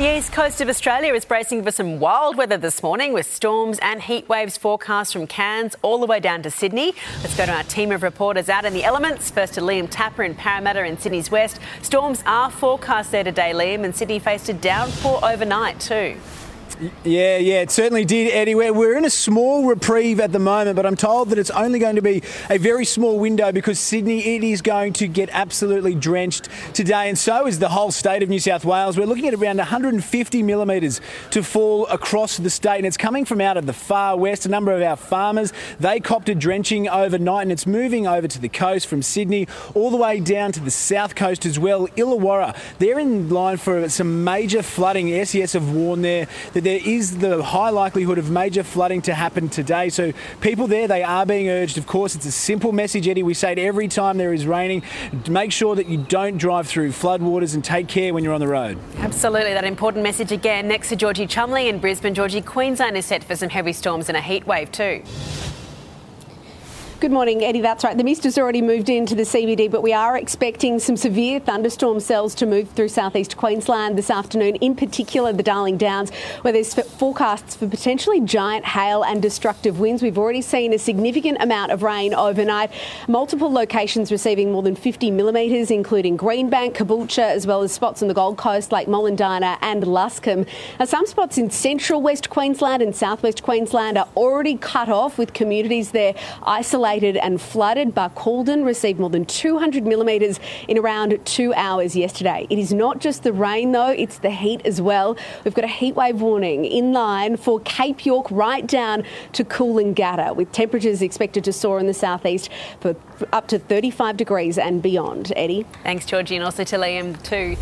The east coast of Australia is bracing for some wild weather this morning with storms and heat waves forecast from Cairns all the way down to Sydney. Let's go to our team of reporters out in the elements. First to Liam Tapper in Parramatta in Sydney's west. Storms are forecast there today, Liam, and Sydney faced a downpour overnight too. Yeah, yeah, it certainly did, Eddie. We're, we're in a small reprieve at the moment, but I'm told that it's only going to be a very small window because Sydney, it is going to get absolutely drenched today, and so is the whole state of New South Wales. We're looking at around 150 millimetres to fall across the state, and it's coming from out of the far west. A number of our farmers, they copped a drenching overnight, and it's moving over to the coast from Sydney all the way down to the south coast as well. Illawarra, they're in line for some major flooding. SES have warned there that there is the high likelihood of major flooding to happen today. So people there, they are being urged. Of course, it's a simple message, Eddie. We say it every time there is raining. Make sure that you don't drive through floodwaters and take care when you're on the road. Absolutely, that important message again. Next to Georgie Chumley in Brisbane. Georgie, Queensland is set for some heavy storms and a heat wave too. Good morning, Eddie. That's right. The mist has already moved into the CBD, but we are expecting some severe thunderstorm cells to move through southeast Queensland this afternoon, in particular the Darling Downs, where there's forecasts for potentially giant hail and destructive winds. We've already seen a significant amount of rain overnight, multiple locations receiving more than 50 millimetres, including Greenbank, Caboolture, as well as spots on the Gold Coast like Molendinar and Luscombe. Now, some spots in central West Queensland and southwest Queensland are already cut off, with communities there isolated and flooded. Barcaldine received more than 200 millimetres in around two hours yesterday. It is not just the rain, though, it's the heat as well. We've got a heatwave warning in line for Cape York right down to Coolangatta, with temperatures expected to soar in the southeast for up to 35 degrees and beyond. Eddie? Thanks, Georgie, and also to Liam, too.